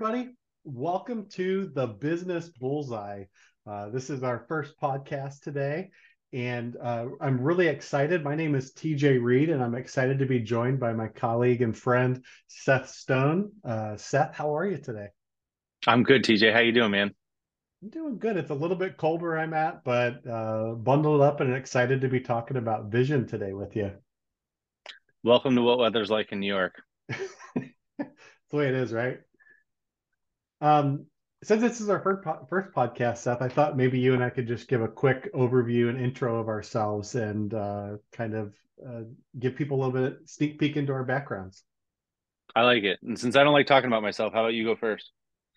everybody. Welcome to the Business Bullseye. Uh, this is our first podcast today, and uh, I'm really excited. My name is TJ Reid, and I'm excited to be joined by my colleague and friend Seth Stone. Uh, Seth, how are you today? I'm good, TJ. How you doing, man? I'm doing good. It's a little bit cold where I'm at, but uh, bundled up and excited to be talking about vision today with you. Welcome to what weather's like in New York. That's the way it is, right? Um, since this is our first, po- first podcast, Seth, I thought maybe you and I could just give a quick overview and intro of ourselves and uh, kind of uh, give people a little bit sneak peek into our backgrounds. I like it. And since I don't like talking about myself, how about you go first?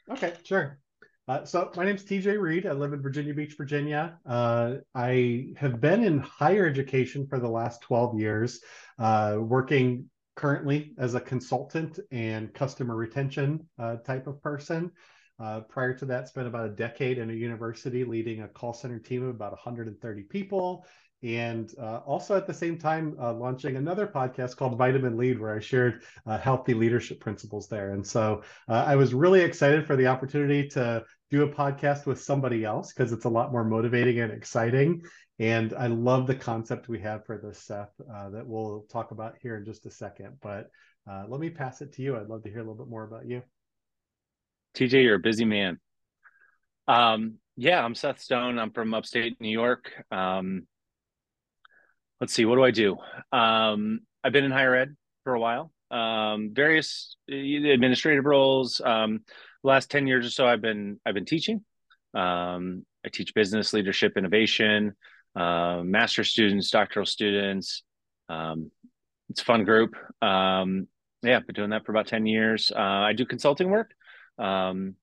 Okay, sure. Uh, so my name's TJ Reid. I live in Virginia Beach, Virginia. Uh, I have been in higher education for the last 12 years, uh, working currently as a consultant and customer retention uh, type of person. Uh, prior to that, spent about a decade in a university leading a call center team of about 130 people. And uh, also at the same time, uh, launching another podcast called Vitamin Lead, where I shared uh, healthy leadership principles there. And so uh, I was really excited for the opportunity to do a podcast with somebody else because it's a lot more motivating and exciting. And I love the concept we have for this, Seth, uh, that we'll talk about here in just a second. But let me pass it to you. I'd love to hear a little bit more about you. TJ, you're a busy man. Um, yeah, I'm Seth Stone. I'm from upstate New York. Um, let's see, what do I do? Um, I've been in higher ed for a while, um, various uh, administrative roles. Um, last 10 years or so, I've been, I've been teaching. Um, I teach business, leadership, innovation, uh, master students, doctoral students. It's a fun group. Yeah, I've been doing that for about 10 years. Uh, I do consulting work. Um,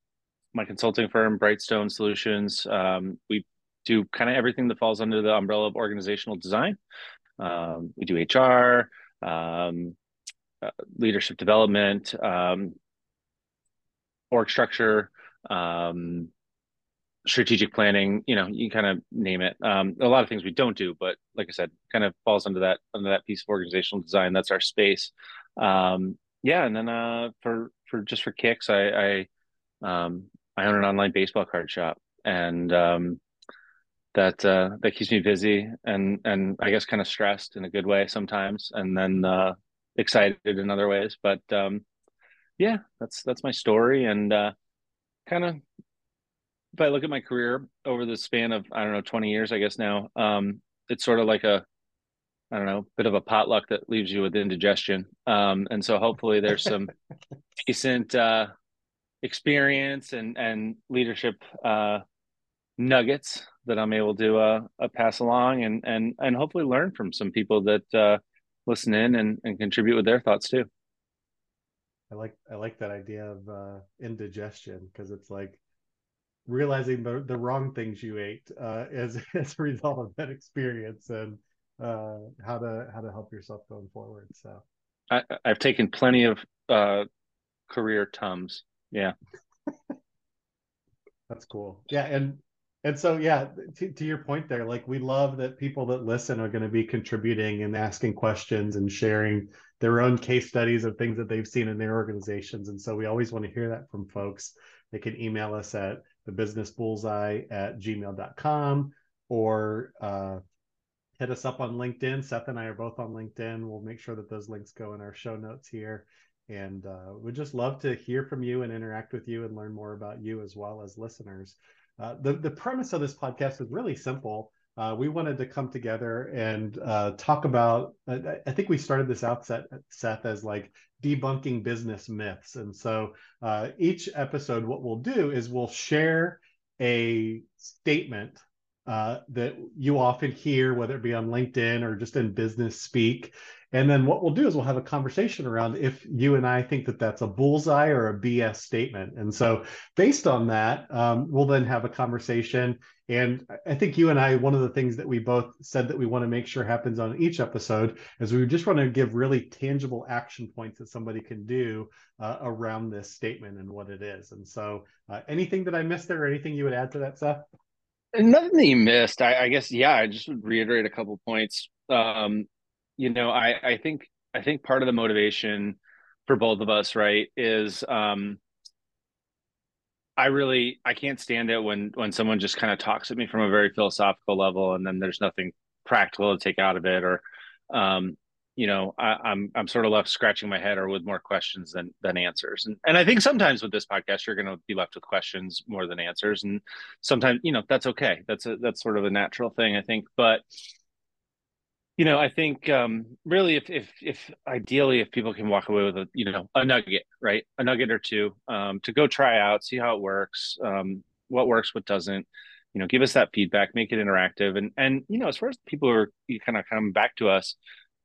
my consulting firm, Brightstone Solutions, um, we do kind of everything that falls under the umbrella of organizational design. Um, we do HR, um, uh, leadership development, um, org structure, um, strategic planning. You know, you kind of name it. Um, a lot of things we don't do, but like I said, kind of falls under that under that piece of organizational design. That's our space. Um, yeah, and then uh, for for just for kicks, I, I um, I own an online baseball card shop, and um, that uh, that keeps me busy and and I guess kind of stressed in a good way sometimes, and then uh, excited in other ways. But um, yeah, that's that's my story, and uh, kind of if I look at my career over the span of I don't know twenty years, I guess now, um, it's sort of like a I don't know, bit of a potluck that leaves you with indigestion. Um, and so hopefully there's some decent uh, experience and and leadership uh, nuggets that I'm able to uh, uh, pass along and and and hopefully learn from some people that uh, listen in and, and contribute with their thoughts too. I like I like that idea of uh, indigestion because it's like realizing the the wrong things you ate uh, as as a result of that experience and uh, how to how to help yourself going forward. So I, I've taken plenty of uh, career tums. Yeah. That's cool. Yeah, and and so yeah, to, to your point there, like we love that people that listen are going to be contributing and asking questions and sharing their own case studies of things that they've seen in their organizations. And so we always want to hear that from folks. They can email us at the business bullseye at gmail.com or uh, hit us up on LinkedIn. Seth and I are both on LinkedIn. We'll make sure that those links go in our show notes here. And uh, we'd just love to hear from you and interact with you and learn more about you as well as listeners. Uh, the, the premise of this podcast is really simple. Uh, we wanted to come together and uh, talk about. I think we started this outset, Seth, as like debunking business myths. And so uh, each episode, what we'll do is we'll share a statement uh, that you often hear, whether it be on LinkedIn or just in business speak. And then what we'll do is we'll have a conversation around if you and I think that that's a bullseye or a BS statement. And so, based on that, um, we'll then have a conversation. And I think you and I, one of the things that we both said that we want to make sure happens on each episode is we just want to give really tangible action points that somebody can do uh, around this statement and what it is. And so, uh, anything that I missed there, or anything you would add to that, Seth? Nothing that you missed. I, I guess, yeah, I just would reiterate a couple points. Um, you know, I, I think I think part of the motivation for both of us, right, is um, I really I can't stand it when when someone just kind of talks at me from a very philosophical level and then there's nothing practical to take out of it or um, you know I, am I'm, I'm sort of left scratching my head or with more questions than than answers. And and I think sometimes with this podcast you're going to be left with questions more than answers. And sometimes you know that's okay. That's a that's sort of a natural thing I think. But you know, I think um, really, if if if ideally, if people can walk away with a you know a nugget, right, a nugget or two um, to go try out, see how it works, um, what works, what doesn't, you know, give us that feedback, make it interactive, and and you know, as far as people are kind of come back to us,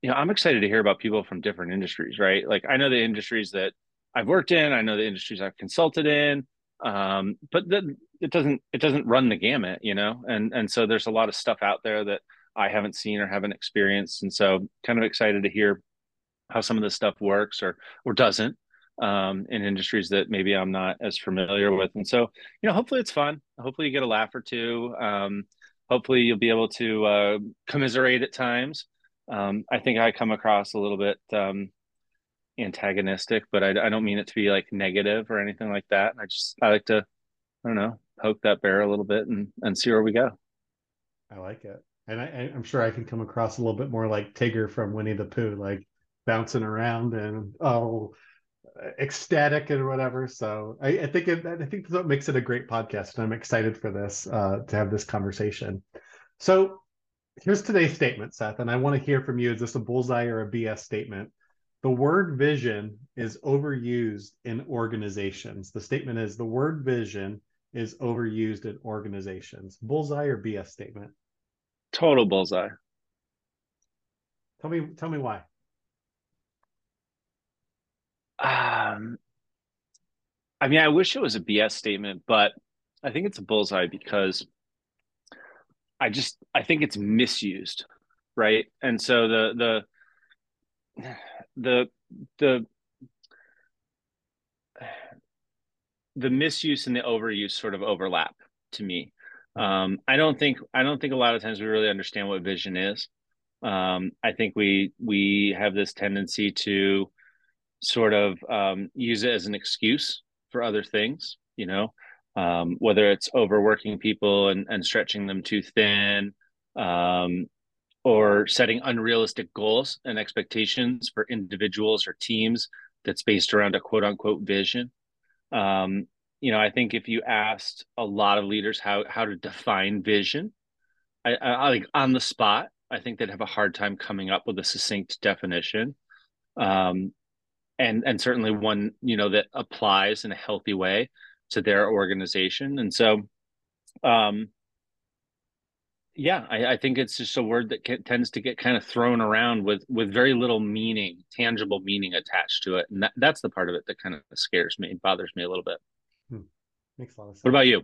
you know, I'm excited to hear about people from different industries, right? Like I know the industries that I've worked in, I know the industries I've consulted in, um, but the, it doesn't it doesn't run the gamut, you know, and and so there's a lot of stuff out there that I haven't seen or haven't experienced. And so kind of excited to hear how some of this stuff works or or doesn't um, in industries that maybe I'm not as familiar with. And so, you know, hopefully it's fun. Hopefully you get a laugh or two. Um, hopefully you'll be able to uh, commiserate at times. Um, I think I come across a little bit um, antagonistic, but I, I, don't mean it to be like negative or anything like that. I just I like to I don't know poke that bear a little bit and and see where we go. I like it and I, am sure I can come across a little bit more like Tigger from Winnie the Pooh, like bouncing around and oh, ecstatic and whatever. So I, I think it, I think that's what makes it a great podcast, and I'm excited for this uh, to have this conversation. So here's today's statement, Seth, and I want to hear from you. Is this a bullseye or a BS statement? The word vision is overused in organizations. The statement is the word vision is overused in organizations. Bullseye or BS statement? Total bullseye. Tell me, tell me why. Um, I mean, I wish it was a BS statement, but I think it's a bullseye because I just I think it's misused, right? And so the the the the the misuse and the overuse sort of overlap to me. Um, I don't think I don't think a lot of times we really understand what vision is. Um, I think we we have this tendency to sort of um, use it as an excuse for other things. You know, um, whether it's overworking people and, and stretching them too thin, um, or setting unrealistic goals and expectations for individuals or teams that's based around a quote unquote vision. Um, you know, I think if you asked a lot of leaders how how to define vision, I, I like on the spot, I think they'd have a hard time coming up with a succinct definition, um, and and certainly one you know that applies in a healthy way to their organization. And so, um, yeah, I, I think it's just a word that can, tends to get kind of thrown around with with very little meaning, tangible meaning attached to it, and that, that's the part of it that kind of scares me, bothers me a little bit. Hmm. Makes a lot of sense. What about you?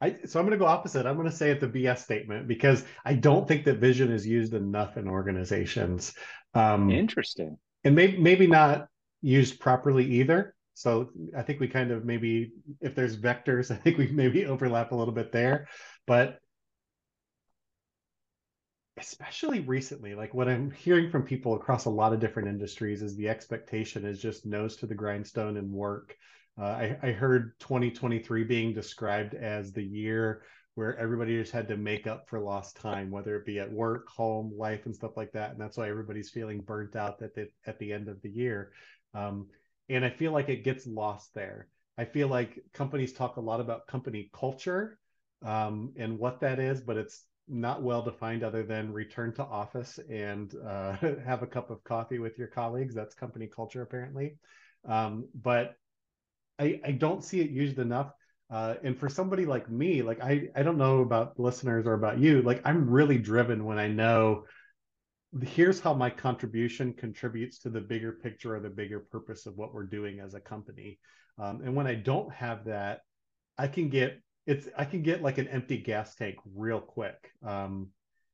I, so I'm going to go opposite. I'm going to say it's a BS statement because I don't think that vision is used enough in organizations. Um, Interesting. And maybe maybe not used properly either. So I think we kind of maybe if there's vectors, I think we maybe overlap a little bit there. But especially recently, like what I'm hearing from people across a lot of different industries is the expectation is just nose to the grindstone and work uh, I, I heard 2023 being described as the year where everybody just had to make up for lost time, whether it be at work, home, life, and stuff like that. And that's why everybody's feeling burnt out at the, at the end of the year. Um, and I feel like it gets lost there. I feel like companies talk a lot about company culture um, and what that is, but it's not well defined other than return to office and uh, have a cup of coffee with your colleagues. That's company culture, apparently. Um, but I, I don't see it used enough. Uh, and for somebody like me, like I, I don't know about listeners or about you, like I'm really driven when I know here's how my contribution contributes to the bigger picture or the bigger purpose of what we're doing as a company. Um, and when I don't have that, I can get it's I can get like an empty gas tank real quick. Um,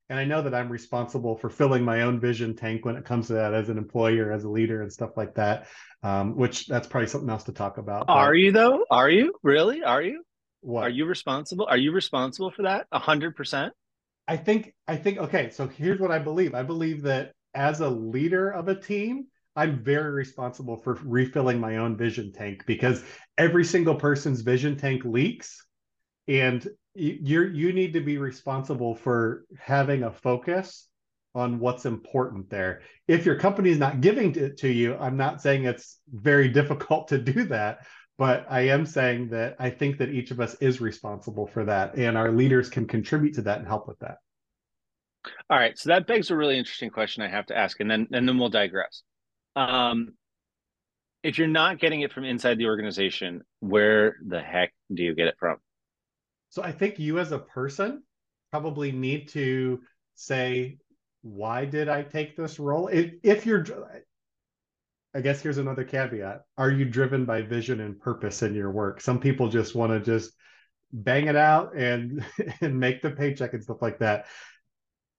and I know that I'm responsible for filling my own vision tank when it comes to that as an employer, as a leader, and stuff like that. Um, which that's probably something else to talk about. But... Are you though? Are you really? Are you? What? Are you responsible? Are you responsible for that? A hundred percent. I think. I think. Okay. So here's what I believe. I believe that as a leader of a team, I'm very responsible for refilling my own vision tank because every single person's vision tank leaks and you're you need to be responsible for having a focus on what's important there. If your company is not giving it to you, I'm not saying it's very difficult to do that, but I am saying that I think that each of us is responsible for that and our leaders can contribute to that and help with that. All right, so that begs a really interesting question I have to ask and then and then we'll digress. Um if you're not getting it from inside the organization, where the heck do you get it from? So I think you as a person probably need to say why did I take this role? If, if you're, I guess here's another caveat: Are you driven by vision and purpose in your work? Some people just want to just bang it out and and make the paycheck and stuff like that.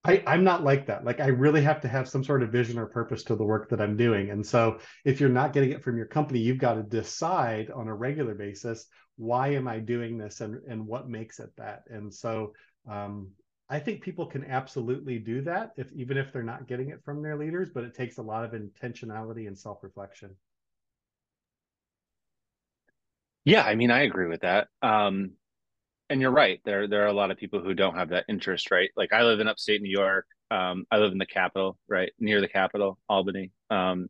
I, I'm not like that. Like I really have to have some sort of vision or purpose to the work that I'm doing. And so if you're not getting it from your company, you've got to decide on a regular basis, why am I doing this and, and what makes it that? And so um, I think people can absolutely do that if even if they're not getting it from their leaders, but it takes a lot of intentionality and self-reflection. Yeah, I mean, I agree with that. Um, and you're right. There, there are a lot of people who don't have that interest, right? Like I live in upstate New York. Um, I live in the capital, right near the capital, Albany. Um,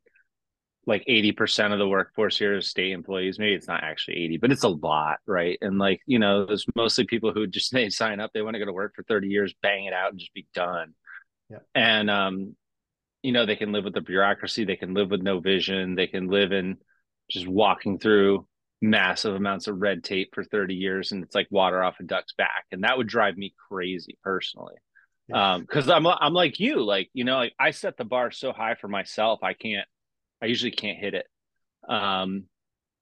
like 80% of the workforce here is state employees. Maybe it's not actually 80, but it's a lot, right? And like, you know, there's mostly people who just they sign up, they want to go to work for 30 years, bang it out and just be done. Yeah. And um, you know, they can live with the bureaucracy, they can live with no vision, they can live in just walking through massive amounts of red tape for 30 years and it's like water off a duck's back. And that would drive me crazy personally. Yeah. Um, because I'm I'm like you, like, you know, like I set the bar so high for myself, I can't I usually can't hit it. Um,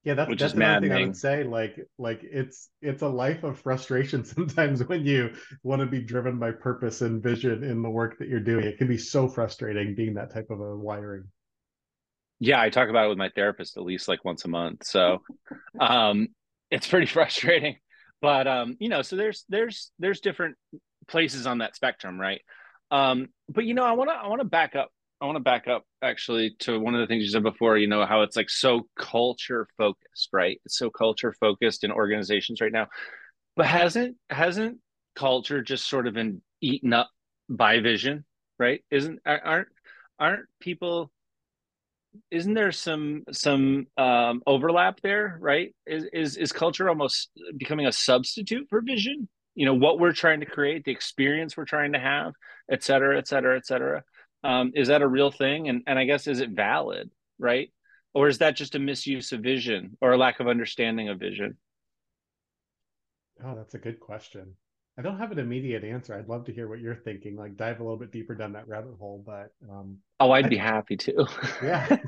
yeah, that's which that's is another thing I would say. Like, like it's it's a life of frustration sometimes when you want to be driven by purpose and vision in the work that you're doing. It can be so frustrating being that type of a wiring. Yeah, I talk about it with my therapist at least like once a month. So um it's pretty frustrating. But um, you know, so there's there's there's different places on that spectrum, right? Um, but you know, I wanna I wanna back up I want to back up actually to one of the things you said before, you know, how it's like so culture focused, right? It's so culture focused in organizations right now. But hasn't hasn't culture just sort of been eaten up by vision, right? Isn't aren't aren't people isn't there some some um, overlap there, right? Is is is culture almost becoming a substitute for vision? You know, what we're trying to create, the experience we're trying to have, et cetera, et cetera, et cetera. Um, is that a real thing? And and I guess is it valid, right? Or is that just a misuse of vision or a lack of understanding of vision? Oh, that's a good question. I don't have an immediate answer. I'd love to hear what you're thinking, like dive a little bit deeper down that rabbit hole. But um, oh, I'd I, be happy to. Yeah.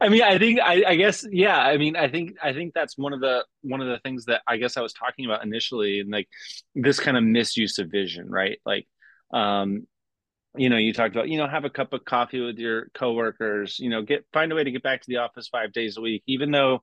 I mean, I think I, I, guess yeah. I mean, I think I think that's one of the one of the things that I guess I was talking about initially, and like this kind of misuse of vision, right? Like, um, you know you talked about you know have a cup of coffee with your coworkers you know get find a way to get back to the office five days a week even though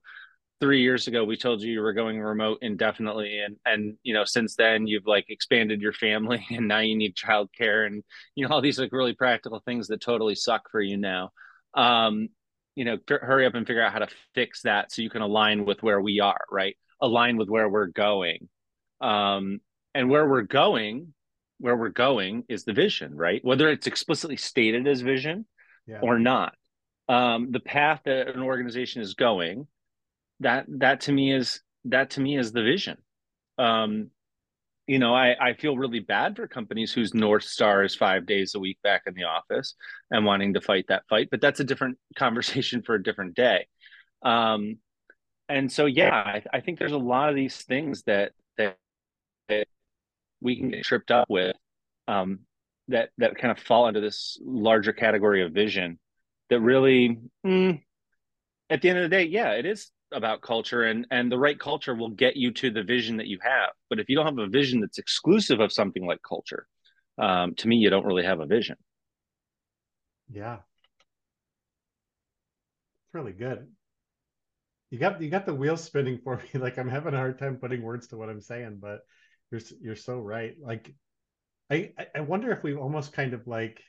three years ago we told you you were going remote indefinitely and and you know since then you've like expanded your family and now you need childcare and you know all these like really practical things that totally suck for you now. Um you know f- hurry up and figure out how to fix that so you can align with where we are right? Align with where we're going. Um and where we're going where we're going is the vision, right? Whether it's explicitly stated as vision yeah. or not. Um, the path that an organization is going, that that to me is that to me is the vision. Um, you know, I, I feel really bad for companies whose North Star is five days a week back in the office and wanting to fight that fight, but that's a different conversation for a different day. Um, and so, yeah, I, I think there's a lot of these things that that, that we can get tripped up with um, that that kind of fall into this larger category of vision that really mm, at the end of the day yeah it is about culture and and the right culture will get you to the vision that you have. But if you don't have a vision that's exclusive of something like culture um, to me you don't really have a vision. Yeah. It's really good. You got you got the wheels spinning for me. Like i'm having a hard time putting words to what i'm saying but you're you're so right. Like, I I wonder if we've almost kind of like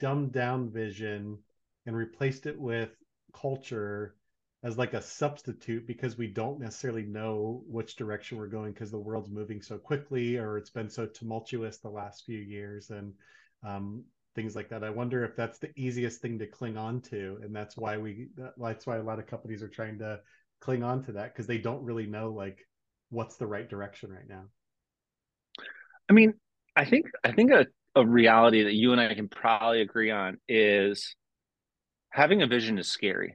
dumbed down vision and replaced it with culture as like a substitute because we don't necessarily know which direction we're going because the world's moving so quickly or it's been so tumultuous the last few years and um, things like that. I wonder if that's the easiest thing to cling on to, and that's why we that's why a lot of companies are trying to cling on to that because they don't really know like what's the right direction right now. I mean, I think I think a, a reality that you and I can probably agree on is having a vision is scary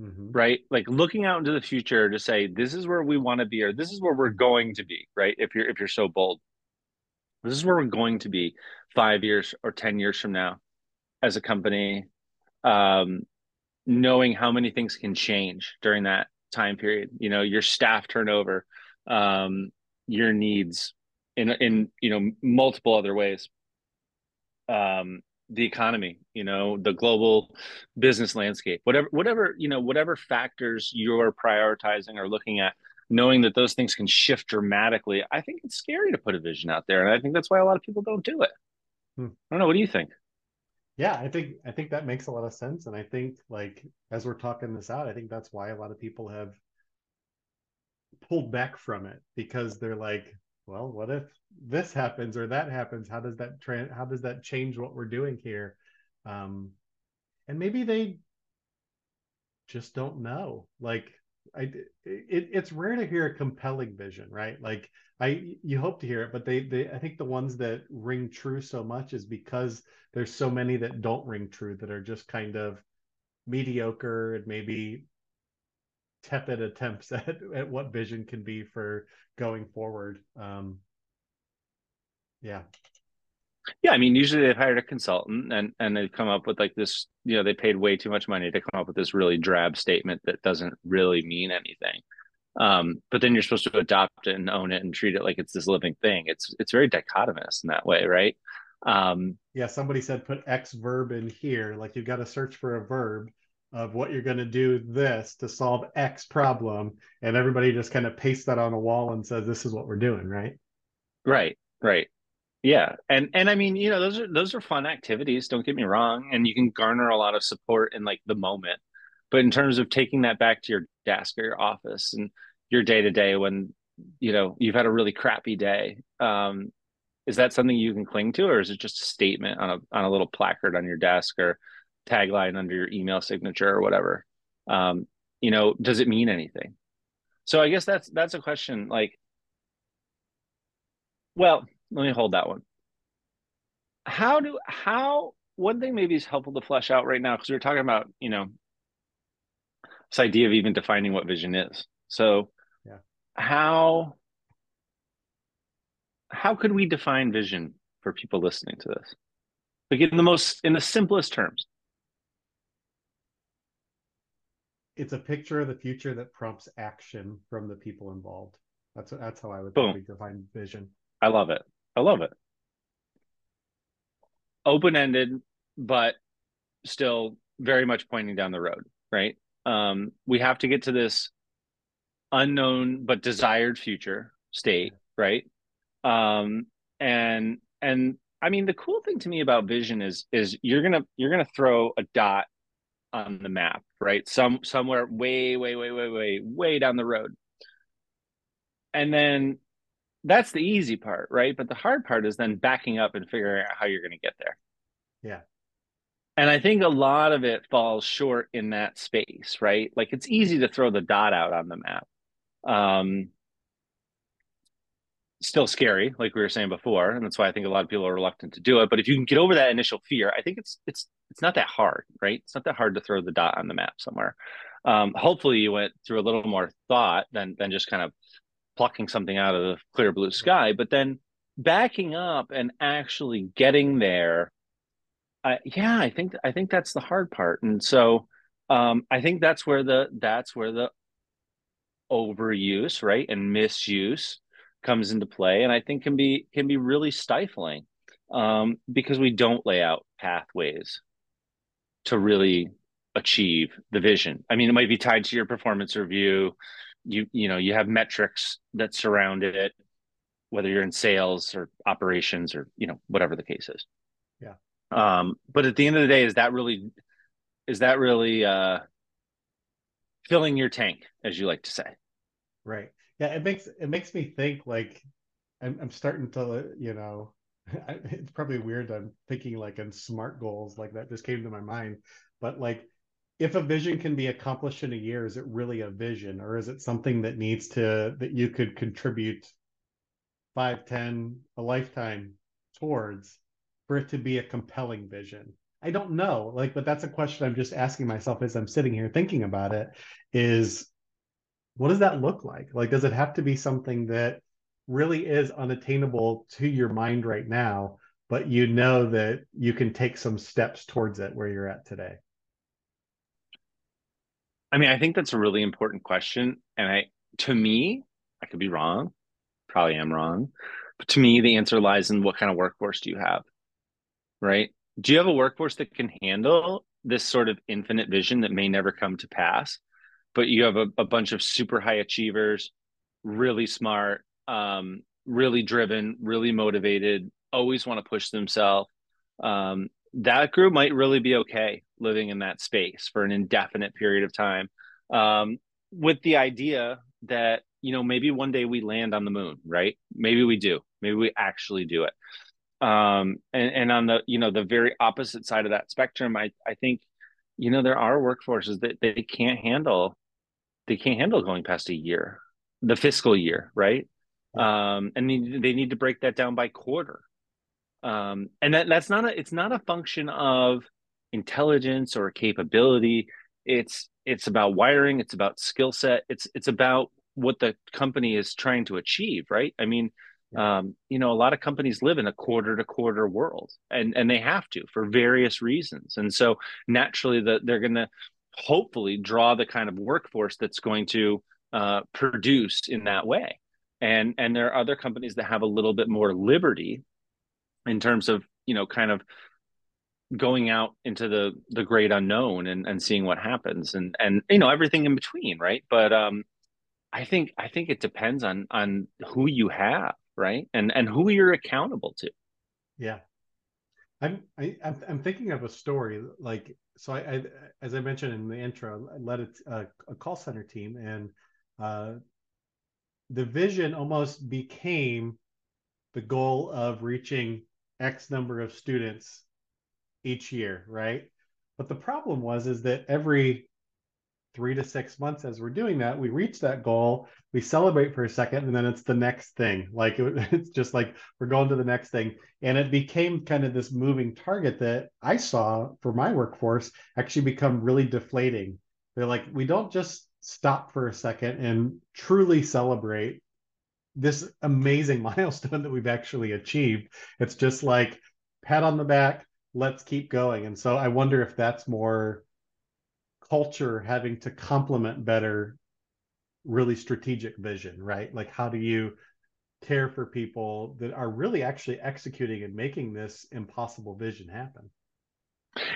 mm-hmm. right? Like looking out into the future to say this is where we want to be or this is where we're going to be, right? If you're if you're so bold. This is where we're going to be 5 years or 10 years from now as a company um knowing how many things can change during that time period, you know, your staff turnover, um your needs in in you know multiple other ways. Um the economy you know the global business landscape whatever whatever you know whatever factors you're prioritizing or looking at knowing that those things can shift dramatically i think it's scary to put a vision out there and i think that's why a lot of people don't do it. Hmm. i don't know. What do you think yeah i think i think that makes a lot of sense and i think like as we're talking this out i think that's why a lot of people have pulled back from it because they're like well, what if this happens or that happens? How does that tra- how does that change what we're doing here? Um, and maybe they just don't know. Like I, it, it's rare to hear a compelling vision, right? Like I, you hope to hear it, but they, they, I think the ones that ring true so much is because there's so many that don't ring true that are just kind of mediocre and maybe tepid attempts at, at what vision can be for going forward. Um, yeah. Yeah, I mean, usually they've hired a consultant and and they've come up with like this. You know, they paid way too much money to come up with this really drab statement that doesn't really mean anything. Um, but then you're supposed to adopt it and own it and treat it like it's this living thing. It's it's very dichotomous in that way, right? Um, yeah, somebody said put X verb in here. Like you've got to search for a verb of what you're going to do this to solve X problem. And everybody just kind of pastes that on a wall and says, this is what we're doing. Right. Right. Right. Yeah. And, and I mean, you know, those are, those are fun activities. Don't get me wrong. And you can garner a lot of support in like the moment. But in terms of taking that back to your desk or your office and your day to day when, you know, you've had a really crappy day, um, is that something you can cling to or is it just a statement on a on a little placard on your desk or tagline under your email signature or whatever um, you know does it mean anything so i guess that's that's a question like well let me hold that one how do how one thing maybe is helpful to flesh out right now because we are talking about you know this idea of even defining what vision is so yeah how how could we define vision for people listening to this like in the most in the simplest terms it's a picture of the future that prompts action from the people involved. That's that's how I would probably define vision. I love it. I love it. Open ended, but still very much pointing down the road. Right. Um, we have to get to this unknown but desired future state. Right. Um, and and I mean the cool thing to me about vision is is you're gonna you're gonna throw a dot on the map, right? Some somewhere way, way, way, way, way, way down the road. And then that's the easy part, right? But the hard part is then backing up and figuring out how you're going to get there. Yeah. And I think a lot of it falls short in that space, right? Like it's easy to throw the dot out on the map. Um, still scary, like we were saying before, and that's why I think a lot of people are reluctant to do it. But if you can get over that initial fear, I think it's it's it's not that hard, right? It's not that hard to throw the dot on the map somewhere. Um, hopefully, you went through a little more thought than than just kind of plucking something out of the clear blue sky, but then backing up and actually getting there. Uh, yeah, I think I think that's the hard part, and so um, I think that's where the that's where the overuse, right, and misuse comes into play and i think can be can be really stifling um, because we don't lay out pathways to really achieve the vision i mean it might be tied to your performance review you you know you have metrics that surround it whether you're in sales or operations or you know whatever the case is yeah Um, but at the end of the day, is that really is that really uh, filling your tank, as you like to say? Right. Yeah, it makes it makes me think like I'm I'm starting to you know it's probably weird I'm thinking like in smart goals like that just came to my mind, but like if a vision can be accomplished in a year, is it really a vision or is it something that needs to that you could contribute five, ten, a lifetime towards for it to be a compelling vision? I don't know. Like, but that's a question I'm just asking myself as I'm sitting here thinking about it is what does that look like? Like, does it have to be something that really is unattainable to your mind right now, but you know that you can take some steps towards it where you're at today? I mean, I think that's a really important question. And I, to me, I could be wrong, probably am wrong, but to me, the answer lies in what kind of workforce do you have, right? Do you have a workforce that can handle this sort of infinite vision that may never come to pass? but you have a, a bunch of super high achievers, really smart, um, really driven, really motivated, always want to push themselves. Um, that group might really be okay living in that space for an indefinite period of time, um, with the idea that you know maybe one day we land on the moon, right? Maybe we do. Maybe we actually do it. Um, and, and on the you know the very opposite side of that spectrum, I I think you know there are workforces that they can't handle they can't handle going past a year, the fiscal year, right? Um, and they need to break that down by quarter. Um, and that that's not a it's not a function of intelligence or capability. It's it's about wiring. It's about skill set. It's it's about what the company is trying to achieve, right? I mean, um, you know, a lot of companies live in a quarter to quarter world, and and they have to for various reasons. And so naturally, that they're going to hopefully draw the kind of workforce that's going to uh, produce in that way. And and there are other companies that have a little bit more liberty in terms of you know kind of going out into the the great unknown and and seeing what happens and and you know everything in between right? But um i think i think it depends on on who you have right? And and who you're accountable to. Yeah. I'm I, am i am thinking of a story like so I, I, as I mentioned in the intro, I led a, a call center team, and uh, the vision almost became the goal of reaching X number of students each year, right? But the problem was is that every three to six months as we're doing that, we reach that goal, we celebrate for a second, and then it's the next thing. Like it, it's just like we're going to the next thing. And it became kind of this moving target that I saw for my workforce actually become really deflating. They're like, we don't just stop for a second and truly celebrate this amazing milestone that we've actually achieved. It's just like pat on the back, let's keep going. And so I wonder if that's more culture having to complement better really strategic vision, right? Like how do you care for people that are really actually executing and making this impossible vision happen?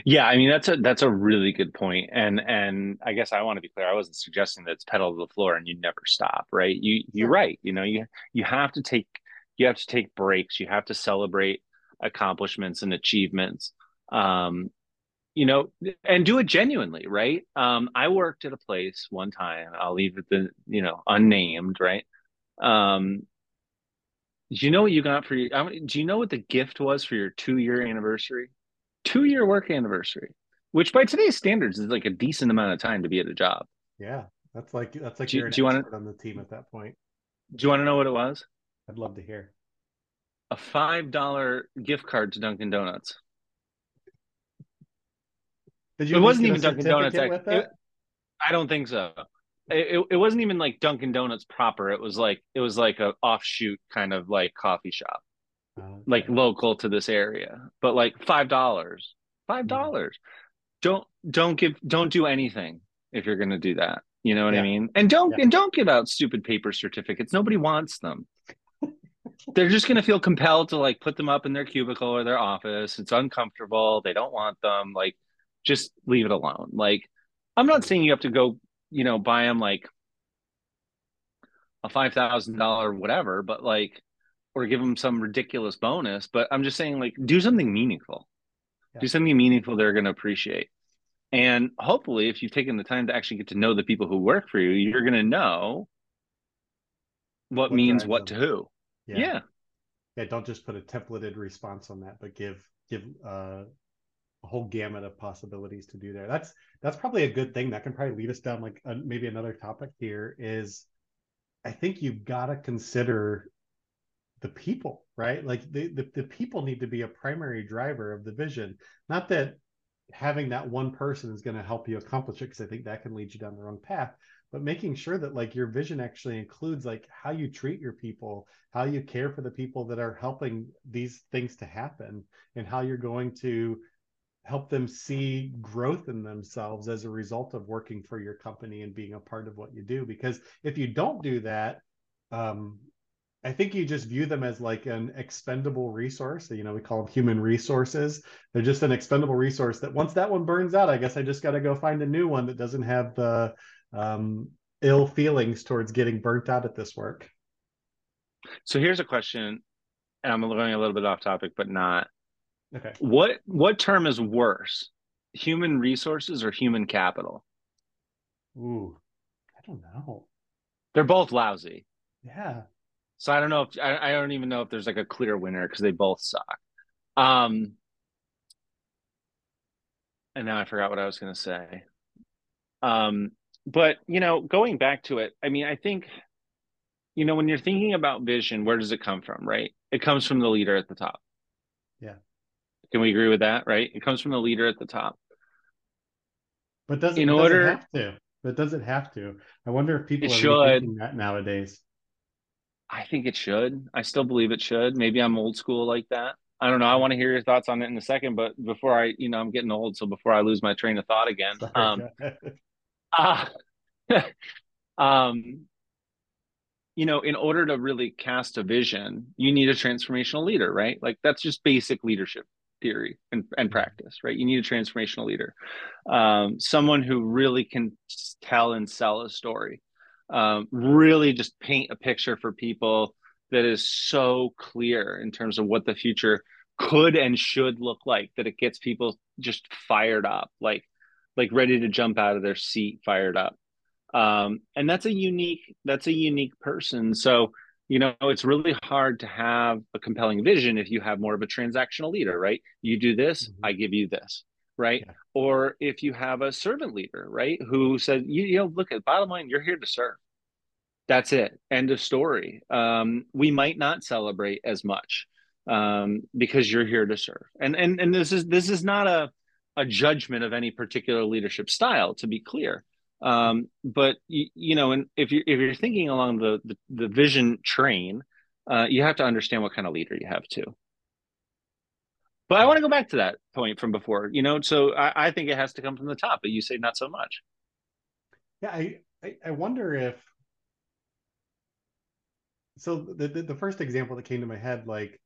Yeah, I mean that's a that's a really good point, and and I guess I want to be clear. I wasn't suggesting that it's pedal to the floor and you never stop, right? You you're right. You know you you have to take you have to take breaks. You have to celebrate accomplishments and achievements. Um, you know, and do it genuinely, right? Um, I worked at a place one time. I'll leave it the you know unnamed, right? Um, do you know what you got for your? Do you know what the gift was for your two year anniversary? Two year work anniversary, which by today's standards is like a decent amount of time to be at a job. Yeah, that's like that's like do, you're do you want on the team at that point. Do you want to know what it was? I'd love to hear. A five dollar gift card to Dunkin' Donuts. Did you? It wasn't even Dunkin' Donuts. It, I don't think so. It, it wasn't even like Dunkin' Donuts proper. It was like it was like a offshoot kind of like coffee shop, okay. like local to this area. But like five dollars, five dollars. Mm-hmm. Don't don't give don't do anything if you're gonna do that. You know what yeah. I mean? And don't yeah. and don't give out stupid paper certificates. Nobody wants them. They're just gonna feel compelled to like put them up in their cubicle or their office. It's uncomfortable. They don't want them. Like just leave it alone. Like, I'm not saying you have to go, you know, buy them like a five thousand dollar whatever, but like, or give them some ridiculous bonus. But I'm just saying, like, do something meaningful. Yeah. Do something meaningful they're going to appreciate. And hopefully, if you've taken the time to actually get to know the people who work for you, you're going to know what, what means what them. to who. Yeah. yeah. Yeah. Don't just put a templated response on that, but give give uh, a whole gamut of possibilities to do there. That's that's probably a good thing. That can probably lead us down like uh, maybe another topic here is I think you've got to consider the people, right? Like the, the, the people need to be a primary driver of the vision. Not that having that one person is going to help you accomplish it, because I think that can lead you down the wrong path. But making sure that like your vision actually includes like how you treat your people, how you care for the people that are helping these things to happen, and how you're going to help them see growth in themselves as a result of working for your company and being a part of what you do. Because if you don't do that, um, I think you just view them as like an expendable resource. You know, we call them human resources. They're just an expendable resource that once that one burns out, I guess I just got to go find a new one that doesn't have the um, ill feelings towards getting burnt out at this work. So here's a question, and I'm going a little bit off topic, but not. Okay. What what term is worse, human resources or human capital? Ooh, I don't know. They're both lousy. Yeah. So I don't know if I, I don't even know if there's like a clear winner because they both suck. Um, and now I forgot what I was going to say. Um, but you know, going back to it, I mean, I think, you know, when you're thinking about vision, where does it come from? Right? It comes from the leader at the top. Yeah. Can we agree with that? Right? It comes from the leader at the top. But doesn't in order does it have to? But does it have to? I wonder if people are should. thinking that nowadays. I think it should. I still believe it should. Maybe I'm old school like that. I don't know. I want to hear your thoughts on it in a second, but before I, you know, I'm getting old, so before I lose my train of thought again, um, uh, um, you know, in order to really cast a vision, you need a transformational leader, right? Like that's just basic leadership theory and, and practice, right? You need a transformational leader, um, someone who really can tell and sell a story um, really just paint a picture for people that is so clear in terms of what the future could and should look like that it gets people just fired up like like ready to jump out of their seat fired up. Um, and that's a unique that's a unique person. So you know it's really hard to have a compelling vision if you have more of a transactional leader right? You do this mm-hmm. i give you this right? Yeah. Or if you have a servant leader, right, who says, you, you know, look at bottom line, you're here to serve. That's it. End of story. Um, we might not celebrate as much um, because you're here to serve. And and and this is this is not a a judgment of any particular leadership style, to be clear. Um, but you, you know, and if you if you're thinking along the the, the vision train, uh, you have to understand what kind of leader you have too. But I want to go back to that point from before, you know. So I, I think it has to come from the top, but you say not so much. Yeah, I I wonder if so. The, the the first example that came to my head, like,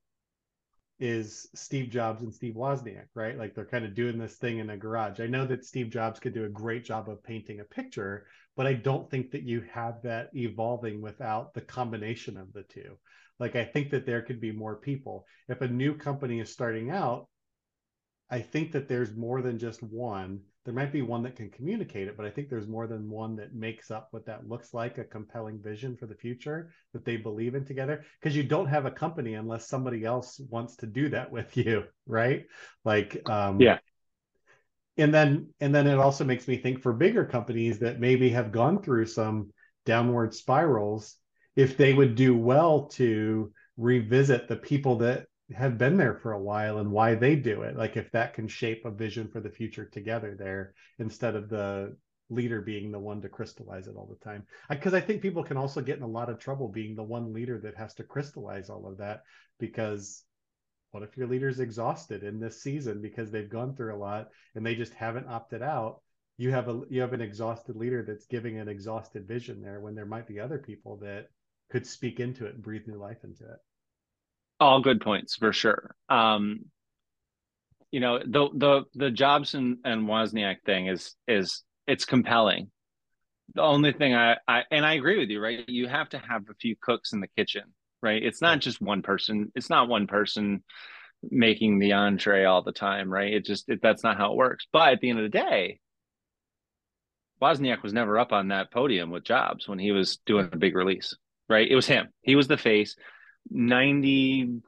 is Steve Jobs and Steve Wozniak, right? Like they're kind of doing this thing in a garage. I know that Steve Jobs could do a great job of painting a picture, but I don't think that you have that evolving without the combination of the two. Like I think that there could be more people. If a new company is starting out, I think that there's more than just one. There might be one that can communicate it, but I think there's more than one that makes up what that looks like a compelling vision for the future that they believe in together. Because you don't have a company unless somebody else wants to do that with you, right? Like, um, yeah. And then, and then it also makes me think for bigger companies that maybe have gone through some downward spirals if they would do well to revisit the people that have been there for a while and why they do it. Like if that can shape a vision for the future together there instead of the leader being the one to crystallize it all the time. Because I, I, think people can also get in a lot of trouble being the one leader that has to crystallize all of that because what if your leader's exhausted in this season because they've gone through a lot and they just haven't opted out? You have a you have an exhausted leader that's giving an exhausted vision there when there might be other people that could speak into it and breathe new life into it. All good points for sure. Um, you know, the the the Jobson and Wozniak thing is is it's compelling. The only thing I, I and I agree with you, right? You have to have a few cooks in the kitchen, right? It's not just one person. It's not one person making the entree all the time, right? It just it, that's not how it works. But at the end of the day, Wozniak was never up on that podium with Jobs when he was doing a big release, right? It was him. He was the face. 95%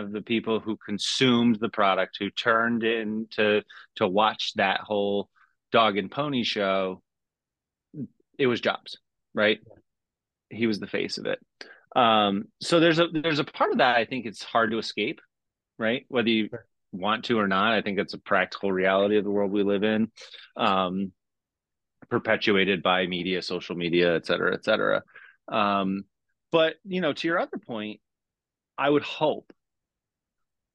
of the people who consumed the product, who turned in to to watch that whole dog and pony show, it was Jobs, right? He was the face of it. Um, so there's a there's a part of that I think it's hard to escape, right? Whether you want to or not, I think it's a practical reality of the world we live in, um, perpetuated by media, social media, et cetera, et cetera. Um, but you know, to your other point, I would hope,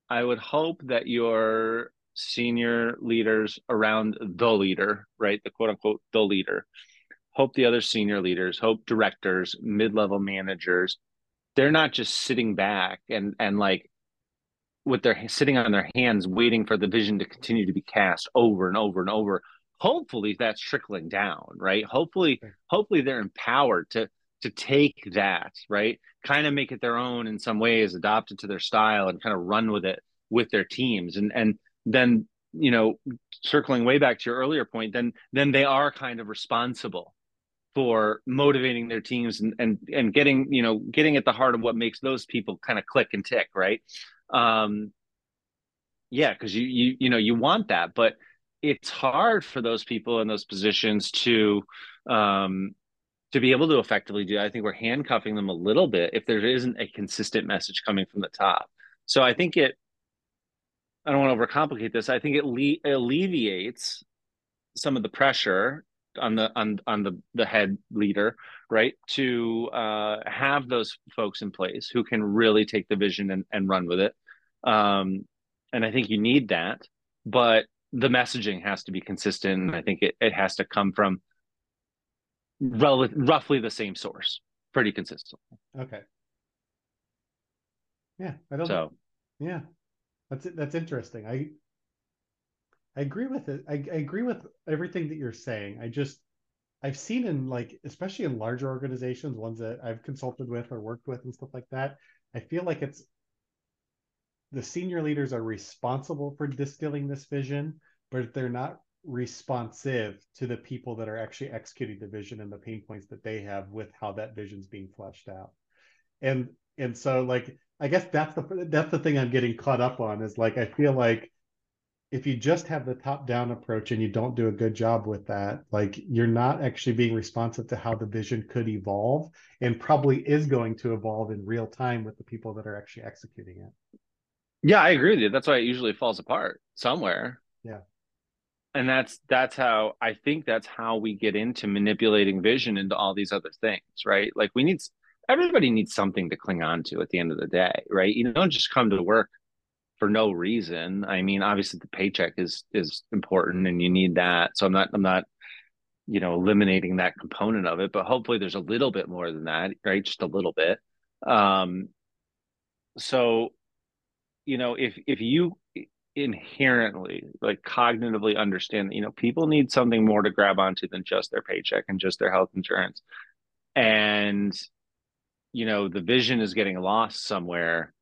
I would hope that your senior leaders around the leader, right, the quote unquote the leader, hope the other senior leaders, hope directors, mid level managers they're not just sitting back and and like with their sitting on their hands waiting for the vision to continue to be cast over and over and over. Hopefully that's trickling down right? Hopefully hopefully they're empowered to to take that right? Kind of make it their own in some ways adopt it to their style and kind of run with it with their teams. And and then you know circling way back to your earlier point then then they are kind of responsible for motivating their teams and and and getting you know getting at the heart of what makes those people kind of click and tick right? Um yeah because you you you know you want that but it's hard for those people in those positions to um to be able to effectively do i think we're handcuffing them a little bit if there isn't a consistent message coming from the top. So i think it i don't want to overcomplicate this i think it le- alleviates some of the pressure on the on on the the head leader right to uh, have those folks in place who can really take the vision and, and run with it. Um, and i think you need that but the messaging has to be consistent i think it, it has to come from rel- roughly the same source pretty consistently okay yeah i don't so know. yeah that's that's interesting i I agree with it. I, I agree with everything that you're saying. I just I've seen in like especially in larger organizations, ones that I've consulted with or worked with and stuff like that. I feel like it's the senior leaders are responsible for distilling this vision, but they're not responsive to the people that are actually executing the vision and the pain points that they have with how that vision's being fleshed out. And and so like I guess that's the that's the thing I'm getting caught up on is like I feel like if you just have the top down approach and you don't do a good job with that like you're not actually being responsive to how the vision could evolve and probably is going to evolve in real time with the people that are actually executing it. Yeah i agree with you. That's why it usually falls apart somewhere. Yeah and that's that's how i think that's how we get into manipulating vision into all these other things right like we need everybody needs something to cling on to at the end of the day right you don't just come to work for no reason. I mean, obviously the paycheck is is important and you need that. So I'm not I'm not you know eliminating that component of it, but hopefully there's a little bit more than that, right? Just a little bit. Um so you know, if if you inherently like cognitively understand that you know people need something more to grab onto than just their paycheck and just their health insurance. And you know the vision is getting lost somewhere.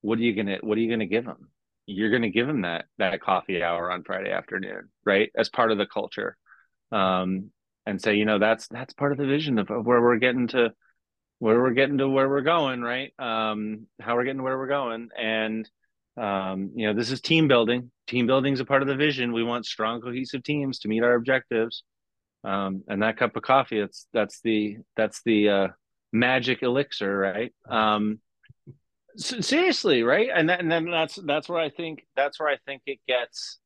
What are you gonna what are you gonna give them you're gonna give them that that coffee hour on friday afternoon right? As part of the culture. Um and say you know that's that's part of the vision of, of where we're getting to where we're getting to where we're going right? Um how we're getting to where we're going. And um you know this is team building. Team building is a part of the vision. We want strong cohesive teams to meet our objectives. Um and that cup of coffee that's that's the that's the uh magic elixir right? Um seriously right? And, then and then that's that's where i think that's where i think it gets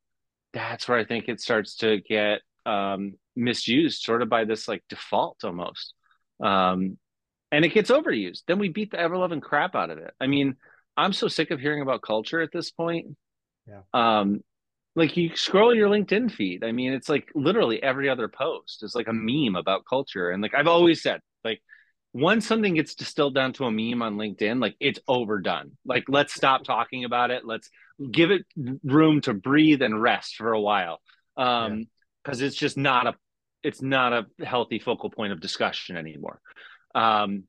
that's where i think it starts to get um misused sort of by this like default almost. Um and it gets overused. Then we beat the ever loving crap out of it. I mean i'm so sick of hearing about culture at this point yeah um like you scroll your linkedin feed i mean it's like literally every other post is like a meme about culture and like i've always said like once something gets distilled down to a meme on LinkedIn, like it's overdone. Like let's stop talking about it. Let's give it room to breathe and rest for a while. Um because yeah. it's just not a it's not a healthy focal point of discussion anymore. Um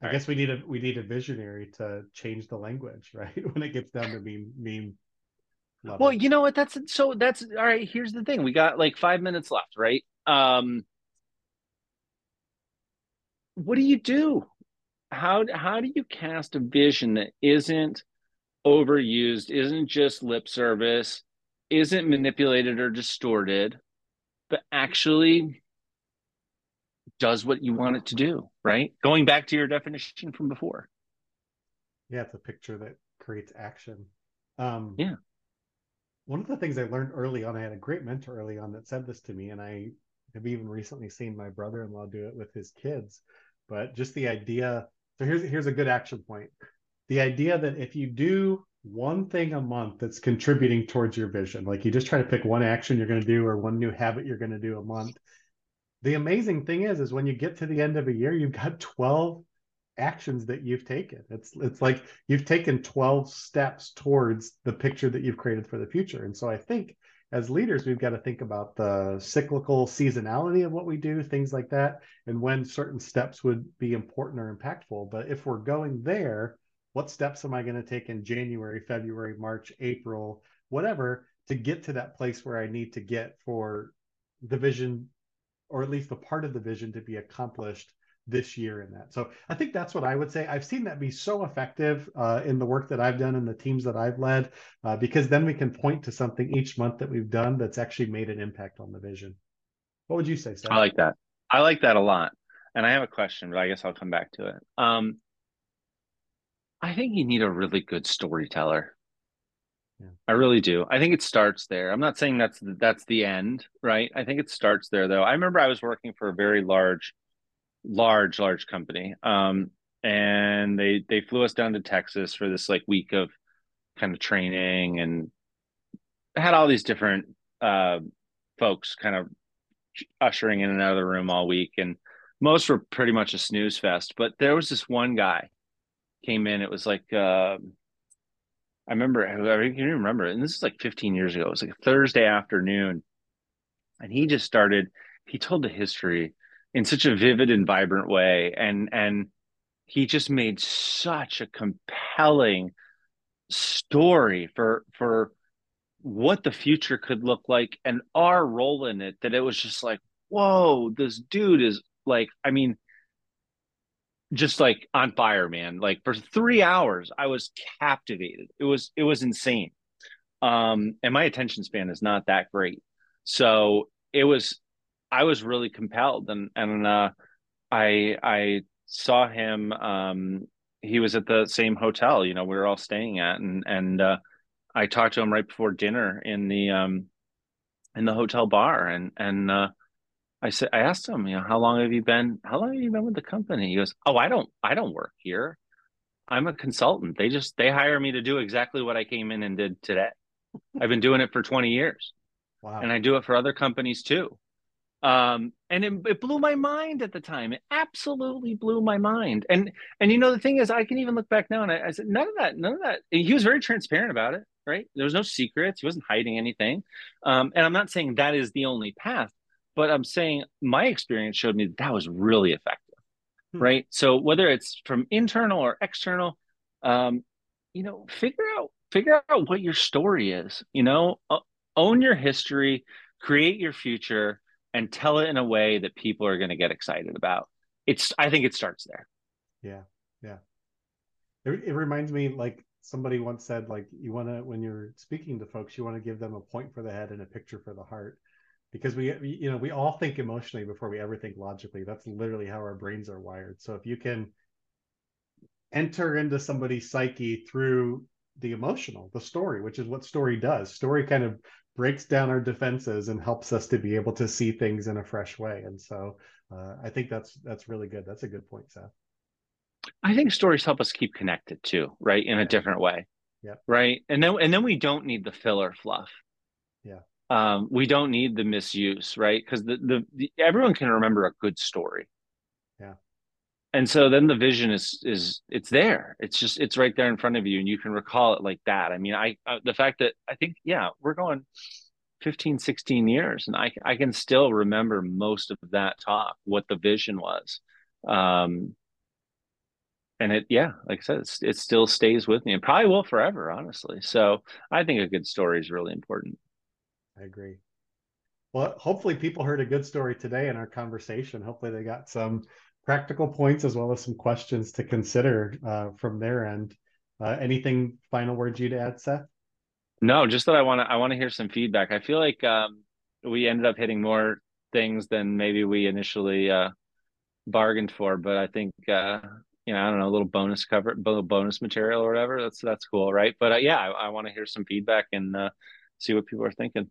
I All guess we need a we need a visionary to change the language, right? when it gets down to meme meme. Level. Well, you know what? That's so. That's all right. Here's the thing: we got like five minutes left, right? Um, what do you do? How how do you cast a vision that isn't overused, isn't just lip service, isn't manipulated or distorted, but actually does what you want it to do, right? Going back to your definition from before. Yeah, it's a picture that creates action. Um, yeah. One of the things I learned early on, I had a great mentor early on that said this to me, and I have even recently seen my brother-in-law do it with his kids. But just the idea. So here's here's a good action point. The idea that if you do one thing a month that's contributing towards your vision, like you just try to pick one action you're going to do or one new habit you're going to do a month, the amazing thing is is when you get to the end of a year you've got 12 actions that you've taken. It's it's like you've taken 12 steps towards the picture that you've created for the future. And so i think as leaders we've got to think about the cyclical seasonality of what we do things like that and when certain steps would be important or impactful. But if we're going there what steps am i going to take in january february march april whatever to get to that place where i need to get for the vision or at least the part of the vision to be accomplished this year in that. So I think that's what I would say. I've seen that be so effective uh, in the work that I've done and the teams that I've led, uh, because then we can point to something each month that we've done that's actually made an impact on the vision. What would you say, Seth? I like that. I like that a lot. And I have a question, but I guess I'll come back to it. Um, I think you need a really good storyteller. Yeah. I really do. I think it starts there. I'm not saying that's the, that's the end, right? I think it starts there though. I remember I was working for a very large large large company. Um and they they flew us down to Texas for this like week of kind of training and had all these different uh folks kind of ushering in and out of the room all week and most were pretty much a snooze fest, but there was this one guy came in it was like uh I remember, I can remember, and this is like 15 years ago. It was like a Thursday afternoon, and he just started. He told the history in such a vivid and vibrant way, and and he just made such a compelling story for for what the future could look like and our role in it. That it was just like, whoa, this dude is like, I mean, just like on fire, man. Like for three hours, I was captivated. It was it was insane. Um, and my attention span is not that great, so it was. I was really compelled, and and uh, I I saw him. Um, he was at the same hotel, you know, we were all staying at, and and uh, I talked to him right before dinner in the um in the hotel bar, and and uh, I said, I asked him, you know, how long have you been? How long have you been with the company? He goes, Oh, I don't, I don't work here. I'm a consultant. They just they hire me to do exactly what I came in and did today. I've been doing it for 20 years. Wow. And I do it for other companies too. Um, and it, it blew my mind at the time. It absolutely blew my mind. And and you know the thing is, I can even look back now and I, I said, none of that, none of that. He was very transparent about it, right? There was no secrets. He wasn't hiding anything. Um, and I'm not saying that is the only path, but I'm saying my experience showed me that, that was really effective, hmm. right? So whether it's from internal or external, um, you know, figure out figure out what your story is. You know, own your history, create your future, and tell it in a way that people are going to get excited about. It's I think it starts there. Yeah, yeah. It, it reminds me like somebody once said like you want to when you're speaking to folks you want to give them a point for the head and a picture for the heart because we, you know we all think emotionally before we ever think logically. That's literally how our brains are wired. So if you can enter into somebody's psyche through the emotional the story which is what story does. Story kind of breaks down our defenses and helps us to be able to see things in a fresh way. And so uh, i think that's that's really good. That's a good point seth. I think stories help us keep connected too right in a different way yeah. right? And then and then we don't need the filler fluff. Yeah um, we don't need the misuse, right? Because the, the, the everyone can remember a good story. Yeah. And so then the vision is is it's there. It's just it's right there in front of you, and you can recall it like that. I mean, I uh, the fact that I think yeah, we're going 15, 16 years, and I I can still remember most of that talk, what the vision was. Um, and it yeah like i said it still stays with me and probably will forever honestly so i think a good story is really important i agree well hopefully people heard a good story today in our conversation hopefully they got some practical points as well as some questions to consider uh, from their end uh, anything final words you'd add seth no just that i want to i want to hear some feedback i feel like um, we ended up hitting more things than maybe we initially uh, bargained for but i think uh, you know, I don't know, a little bonus cover, bonus material or whatever. That's that's cool, right? But uh, yeah, I, I want to hear some feedback and uh, see what people are thinking.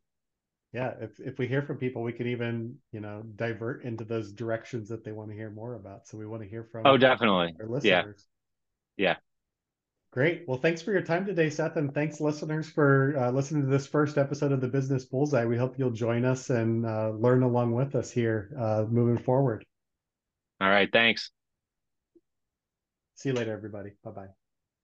Yeah, if if we hear from people, we can even you know divert into those directions that they want to hear more about. So we want to hear from. Oh, definitely. Our listeners. Yeah. Yeah. Great. Well, thanks for your time today, Seth, and thanks, listeners, for uh, listening to this first episode of the Business Bullseye. We hope you'll join us and uh, learn along with us here uh, moving forward. All right. Thanks. See you later, everybody. Bye bye.